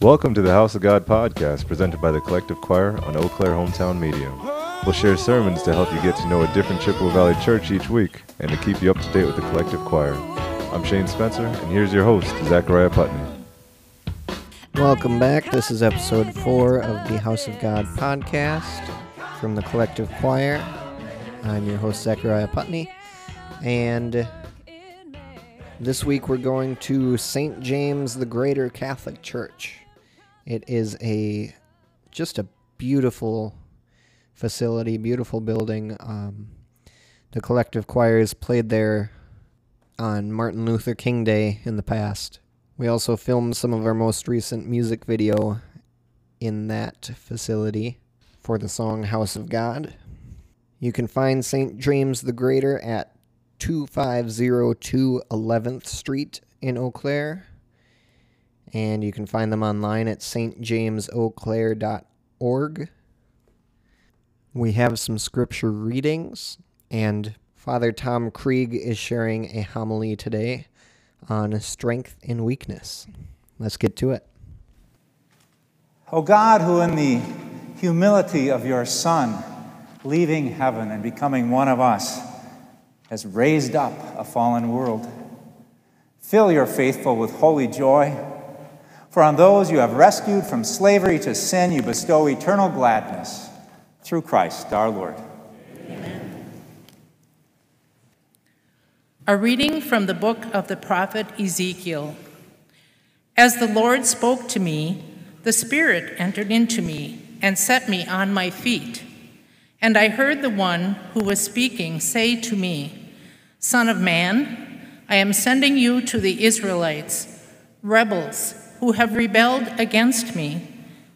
Welcome to the House of God podcast presented by the Collective Choir on Eau Claire Hometown Media. We'll share sermons to help you get to know a different Chippewa Valley church each week and to keep you up to date with the Collective Choir. I'm Shane Spencer, and here's your host, Zachariah Putney. Welcome back. This is episode four of the House of God podcast from the Collective Choir. I'm your host, Zachariah Putney, and this week we're going to St. James the Greater Catholic Church. It is a just a beautiful facility, beautiful building. Um, the collective choirs played there on Martin Luther King Day in the past. We also filmed some of our most recent music video in that facility for the song House of God. You can find St. James the Greater at 2502 11th Street in Eau Claire and you can find them online at stjameseauclaire.org. We have some scripture readings, and Father Tom Krieg is sharing a homily today on strength and weakness. Let's get to it. O God, who in the humility of your Son, leaving heaven and becoming one of us, has raised up a fallen world, fill your faithful with holy joy for on those you have rescued from slavery to sin, you bestow eternal gladness through Christ our Lord. Amen. A reading from the book of the prophet Ezekiel. As the Lord spoke to me, the Spirit entered into me and set me on my feet. And I heard the one who was speaking say to me, Son of man, I am sending you to the Israelites, rebels who have rebelled against me.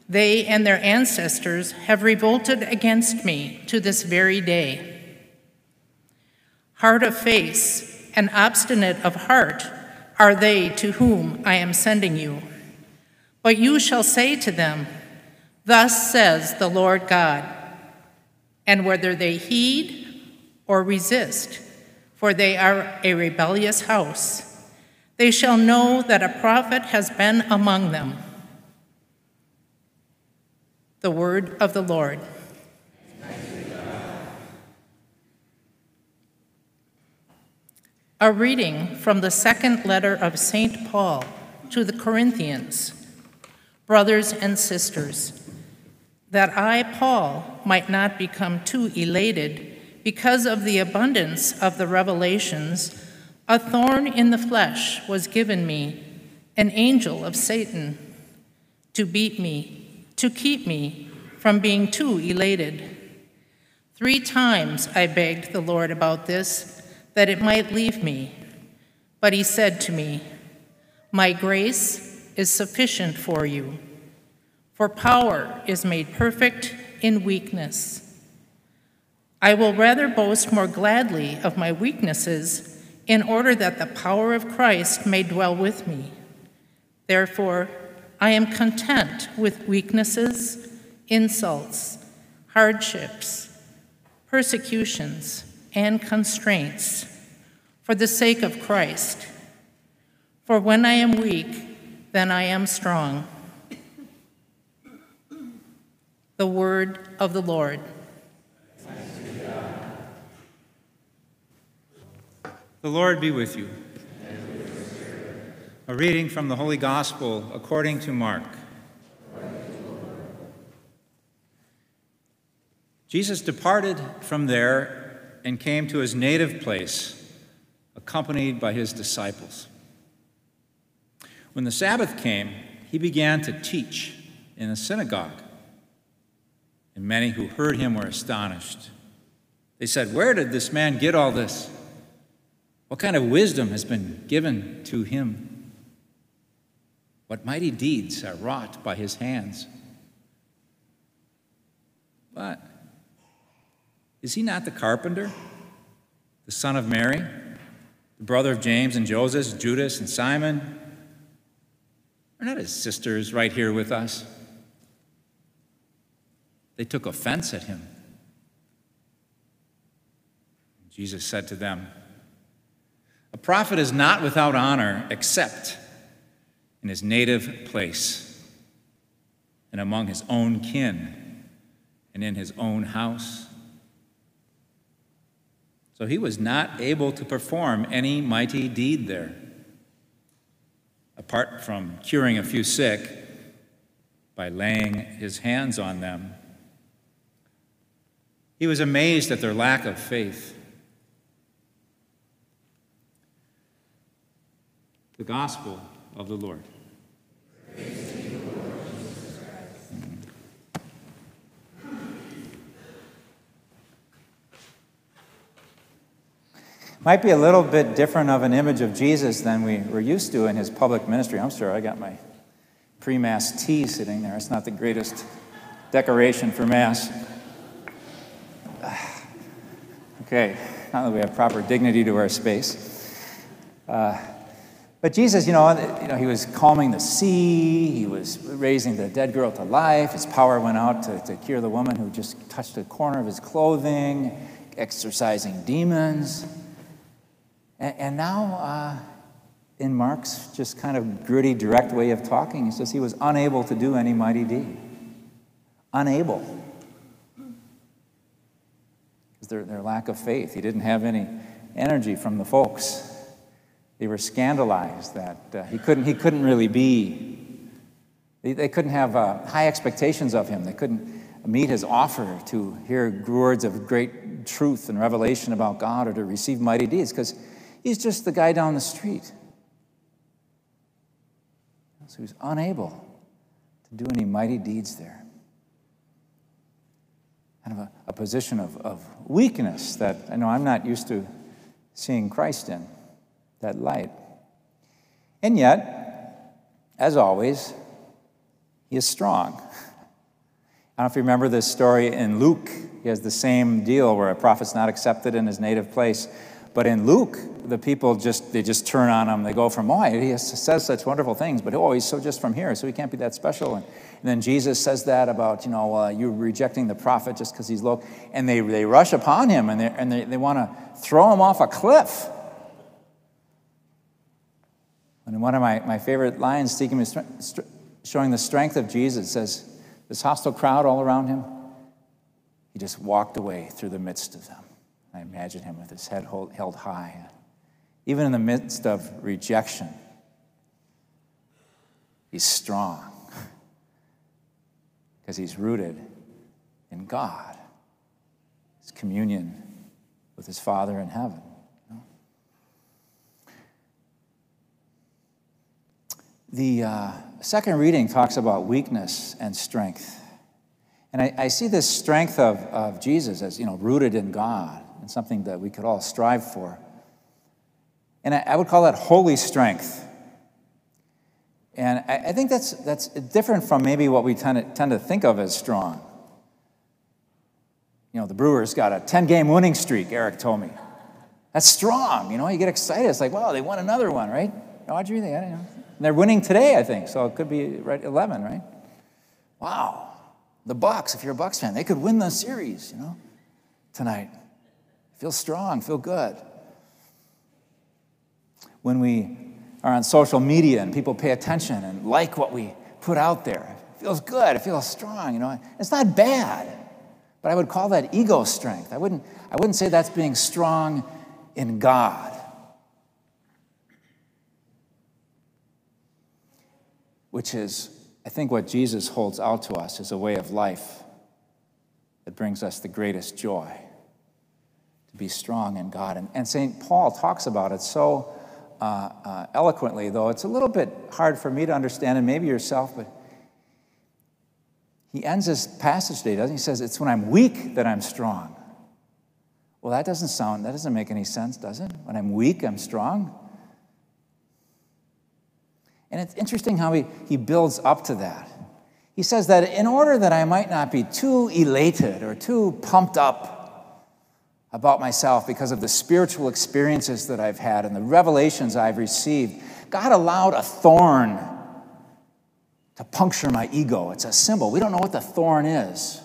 They and their ancestors have revolted against me to this very day. Hard of face and obstinate of heart are they to whom I am sending you. But you shall say to them, Thus says the Lord God, and whether they heed or resist, for they are a rebellious house they shall know that a prophet has been among them. The word of the Lord. A reading from the second letter of St. Paul to the Corinthians. Brothers and sisters, that I, Paul, might not become too elated because of the abundance of the revelations a thorn in the flesh was given me, an angel of Satan, to beat me, to keep me from being too elated. Three times I begged the Lord about this, that it might leave me. But he said to me, My grace is sufficient for you, for power is made perfect in weakness. I will rather boast more gladly of my weaknesses in order that the power of Christ may dwell with me. Therefore, I am content with weaknesses, insults, hardships, persecutions, and constraints for the sake of Christ. For when I am weak, then I am strong. The word of the Lord. The Lord be with you. A reading from the Holy Gospel according to Mark. Jesus departed from there and came to his native place, accompanied by his disciples. When the Sabbath came, he began to teach in the synagogue, and many who heard him were astonished. They said, Where did this man get all this? What kind of wisdom has been given to him? What mighty deeds are wrought by his hands? But is he not the carpenter, the son of Mary, the brother of James and Joseph, Judas and Simon? Are not his sisters right here with us? They took offense at him. Jesus said to them, a prophet is not without honor except in his native place and among his own kin and in his own house. So he was not able to perform any mighty deed there. Apart from curing a few sick by laying his hands on them, he was amazed at their lack of faith. The Gospel of the Lord. Might be a little bit different of an image of Jesus than we were used to in his public ministry. I'm sorry, I got my pre Mass tea sitting there. It's not the greatest decoration for Mass. Okay, now that we have proper dignity to our space. Uh, but Jesus, you know, you know, he was calming the sea, he was raising the dead girl to life, his power went out to, to cure the woman who just touched the corner of his clothing, exorcising demons. And, and now, uh, in Mark's just kind of gritty, direct way of talking, he says he was unable to do any mighty deed. Unable their, their lack of faith. He didn't have any energy from the folks. They were scandalized that uh, he, couldn't, he couldn't really be. They, they couldn't have uh, high expectations of him. They couldn't meet his offer to hear words of great truth and revelation about God or to receive mighty deeds because he's just the guy down the street. So he was unable to do any mighty deeds there kind of a, a position of, of weakness that I know I'm not used to seeing Christ in, that light. And yet, as always, he is strong. I don't know if you remember this story in Luke. He has the same deal where a prophet's not accepted in his native place. But in Luke, the people just they just turn on him. They go from, oh, he says such wonderful things, but oh, he's so just from here, so he can't be that special. And, and then Jesus says that about, you know, uh, you're rejecting the prophet just because he's low. And they, they rush upon him and, and they, they want to throw him off a cliff. And one of my, my favorite lines, showing the strength of Jesus, says, this hostile crowd all around him, he just walked away through the midst of them. I imagine him with his head hold, held high. Even in the midst of rejection, he's strong because he's rooted in God, his communion with his Father in heaven. The uh, second reading talks about weakness and strength. And I, I, see this strength of, of Jesus as, you know, rooted in God and something that we could all strive for. And I, I would call that holy strength. And I, I, think that's, that's different from maybe what we tend to, tend to think of as strong. You know, the Brewers got a 10 game winning streak, Eric told me. That's strong. You know, you get excited. It's like, wow, they won another one, right? Audrey, they, I don't know. And they're winning today, I think. So it could be right 11, right? Wow. The Bucks, if you're a Bucks fan, they could win the series, you know, tonight. Feel strong, feel good. When we are on social media and people pay attention and like what we put out there, it feels good, it feels strong, you know. It's not bad, but I would call that ego strength. I wouldn't, I wouldn't say that's being strong in God. Which is, I think, what Jesus holds out to us as a way of life that brings us the greatest joy to be strong in God. And, and St. Paul talks about it so uh, uh, eloquently, though it's a little bit hard for me to understand, and maybe yourself, but he ends his passage today, doesn't he? He says, It's when I'm weak that I'm strong. Well, that doesn't sound, that doesn't make any sense, does it? When I'm weak, I'm strong. And it's interesting how he, he builds up to that. He says that in order that I might not be too elated or too pumped up about myself because of the spiritual experiences that I've had and the revelations I've received. God allowed a thorn to puncture my ego. It's a symbol. We don't know what the thorn is,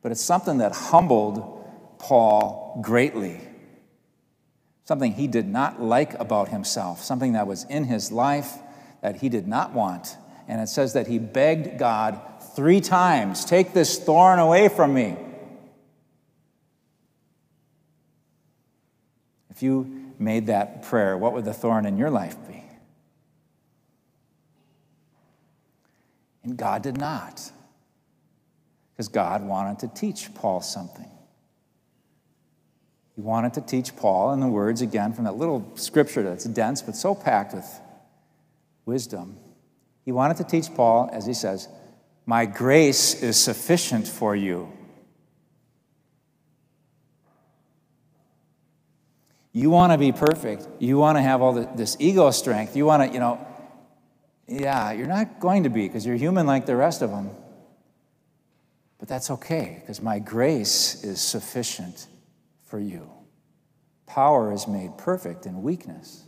but it's something that humbled Paul greatly. Something he did not like about himself, something that was in his life that he did not want. And it says that he begged God three times Take this thorn away from me. If you made that prayer, what would the thorn in your life be? And God did not, because God wanted to teach Paul something. He wanted to teach Paul, in the words again from that little scripture that's dense but so packed with wisdom. He wanted to teach Paul, as he says, My grace is sufficient for you. You want to be perfect. You want to have all this ego strength. You want to, you know, yeah, you're not going to be because you're human like the rest of them. But that's okay because my grace is sufficient for you. Power is made perfect in weakness.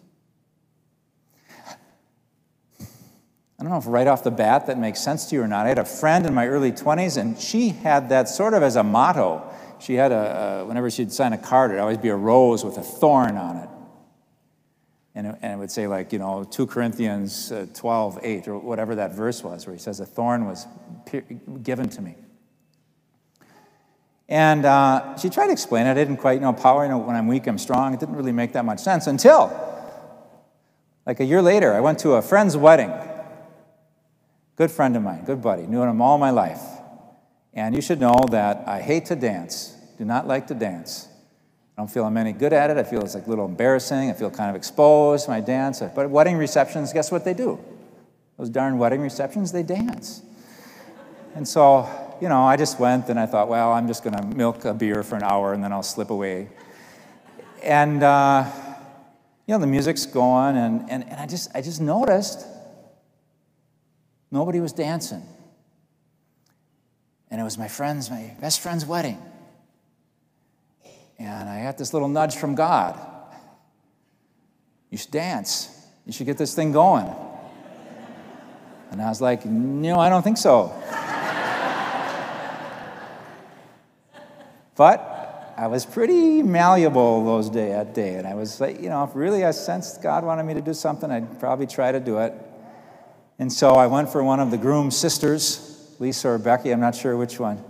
Don't know if right off the bat that makes sense to you or not. I had a friend in my early 20s, and she had that sort of as a motto. She had a, whenever she'd sign a card, it'd always be a rose with a thorn on it. And it, and it would say, like, you know, 2 Corinthians uh, 12, 8, or whatever that verse was, where he says, A thorn was given to me. And uh, she tried to explain it. I didn't quite, you know, power, you know, when I'm weak, I'm strong. It didn't really make that much sense until, like a year later, I went to a friend's wedding. Good friend of mine, good buddy, knew him all my life. And you should know that I hate to dance, do not like to dance. I don't feel I'm any good at it. I feel it's like a little embarrassing. I feel kind of exposed when I dance. But wedding receptions, guess what they do? Those darn wedding receptions, they dance. And so you know, I just went and I thought, well, I'm just going to milk a beer for an hour and then I'll slip away. And, uh, you know, the music's going, and, and, and I, just, I just noticed nobody was dancing. And it was my friend's, my best friend's wedding. And I got this little nudge from God. You should dance. You should get this thing going. And I was like, no, I don't think so. But I was pretty malleable those day that day, and I was like, you know, if really I sensed God wanted me to do something, I'd probably try to do it. And so I went for one of the groom's sisters, Lisa or Becky, I'm not sure which one.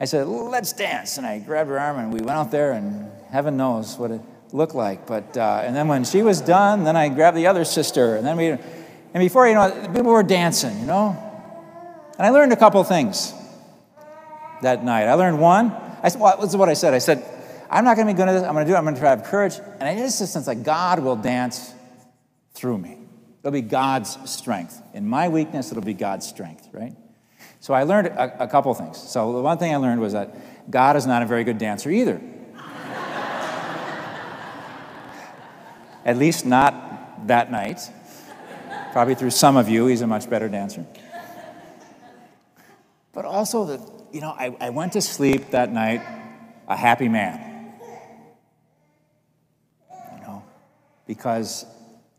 I said, let's dance. And I grabbed her arm and we went out there, and heaven knows what it looked like. But, uh, and then when she was done, then I grabbed the other sister, and then we, and before you know it, people were dancing, you know? And I learned a couple things that night. I learned one, I said, well, this is what I said. I said, I'm not going to be good at this. I'm going to do it. I'm going to try to have courage. And I just sense like God will dance through me. It'll be God's strength. In my weakness, it'll be God's strength, right? So I learned a, a couple things. So the one thing I learned was that God is not a very good dancer either. At least not that night. Probably through some of you, he's a much better dancer. But also that you know, I, I went to sleep that night a happy man. You know, because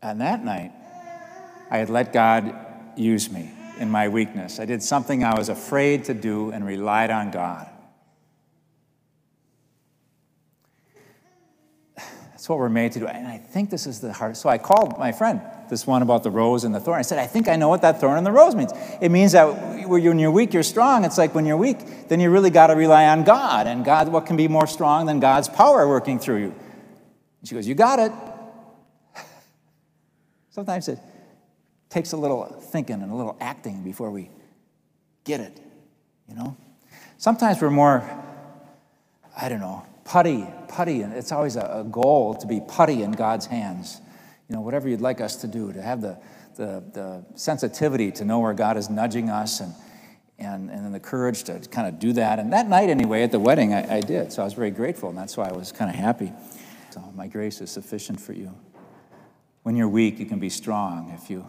on that night, I had let God use me in my weakness. I did something I was afraid to do and relied on God. That's what we're made to do. And I think this is the heart. So I called my friend, this one about the rose and the thorn. I said, I think I know what that thorn and the rose means. It means that when you're weak, you're strong. It's like when you're weak, then you really got to rely on God. And God, what can be more strong than God's power working through you? And she goes, You got it. Sometimes it takes a little thinking and a little acting before we get it, you know? Sometimes we're more, I don't know, putty, putty, and it's always a, a, goal to be putty in God's hands. You know, whatever you'd like us to do, to have the, the, the sensitivity to know where God is nudging us and, and, and then the courage to kind of do that. And that night, anyway, at the wedding, I, I did. So I was very grateful, and that's why I was kind of happy. So my grace is sufficient for you. When you're weak, you can be strong if you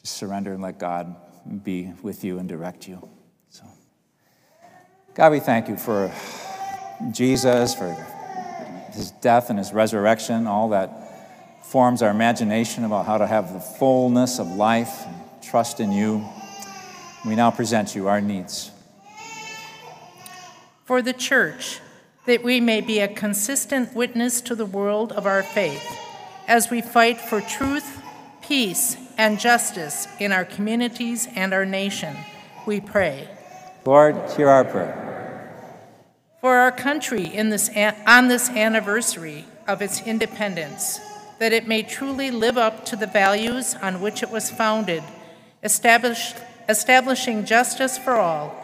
just surrender and let God be with you and direct you. So, God, we thank you for Jesus, for his death and his resurrection, all that forms our imagination about how to have the fullness of life and trust in you. We now present you our needs. For the church, that we may be a consistent witness to the world of our faith as we fight for truth, peace, and justice in our communities and our nation, we pray Lord, hear our prayer. For our country in this, on this anniversary of its independence, that it may truly live up to the values on which it was founded, establish, establishing justice for all,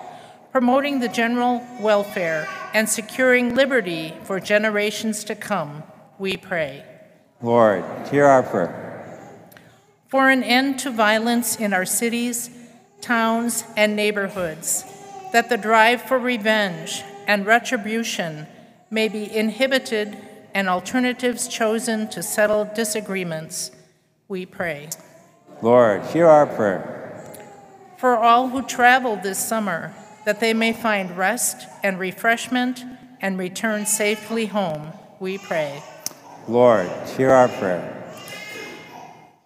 promoting the general welfare, and securing liberty for generations to come, we pray. Lord, hear our prayer. For an end to violence in our cities, towns, and neighborhoods, that the drive for revenge and retribution may be inhibited and alternatives chosen to settle disagreements, we pray. Lord, hear our prayer. For all who travel this summer, that they may find rest and refreshment and return safely home, we pray. Lord, hear our prayer.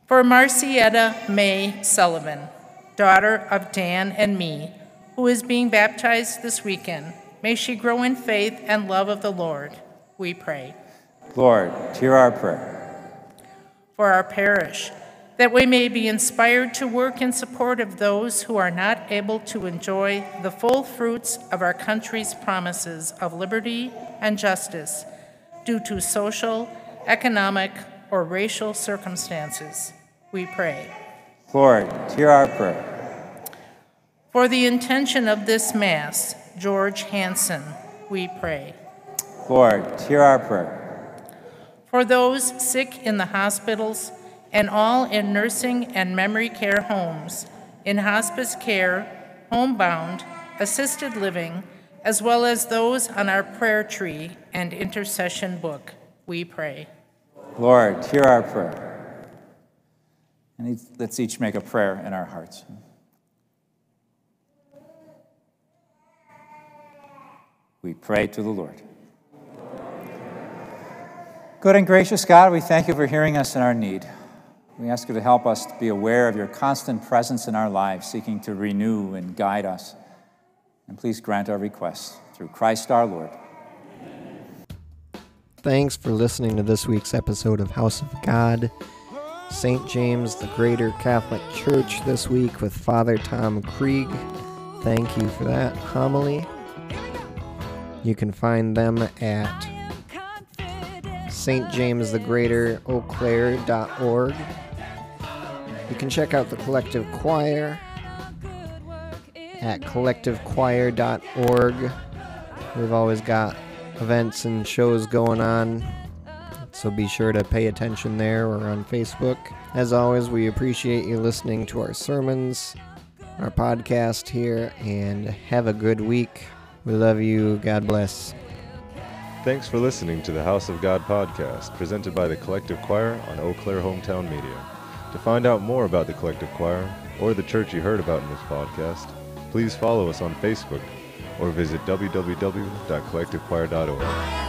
For Marcietta May Sullivan, daughter of Dan and me, who is being baptized this weekend, may she grow in faith and love of the Lord, we pray. Lord, hear our prayer. For our parish, that we may be inspired to work in support of those who are not able to enjoy the full fruits of our country's promises of liberty and justice due to social, economic, or racial circumstances. We pray. Lord, hear our prayer. For the intention of this Mass, George Hanson, we pray. Lord, hear our prayer. For those sick in the hospitals and all in nursing and memory care homes, in hospice care, homebound, assisted living, as well as those on our prayer tree and intercession book, we pray. Lord, hear our prayer. And let's each make a prayer in our hearts. We pray to the Lord. Good and gracious God, we thank you for hearing us in our need. We ask you to help us to be aware of your constant presence in our lives, seeking to renew and guide us. And please grant our requests through Christ our Lord. Thanks for listening to this week's episode of House of God. St. James the Greater Catholic Church this week with Father Tom Krieg. Thank you for that homily. You can find them at St. James the Greater Eau You can check out the Collective Choir at collectivechoir.org. We've always got events and shows going on, so be sure to pay attention there or on Facebook. As always, we appreciate you listening to our sermons, our podcast here, and have a good week. We love you. God bless. Thanks for listening to the House of God podcast, presented by the Collective Choir on Eau Claire Hometown Media. To find out more about the Collective Choir or the church you heard about in this podcast, please follow us on Facebook or visit www.collectivechoir.org.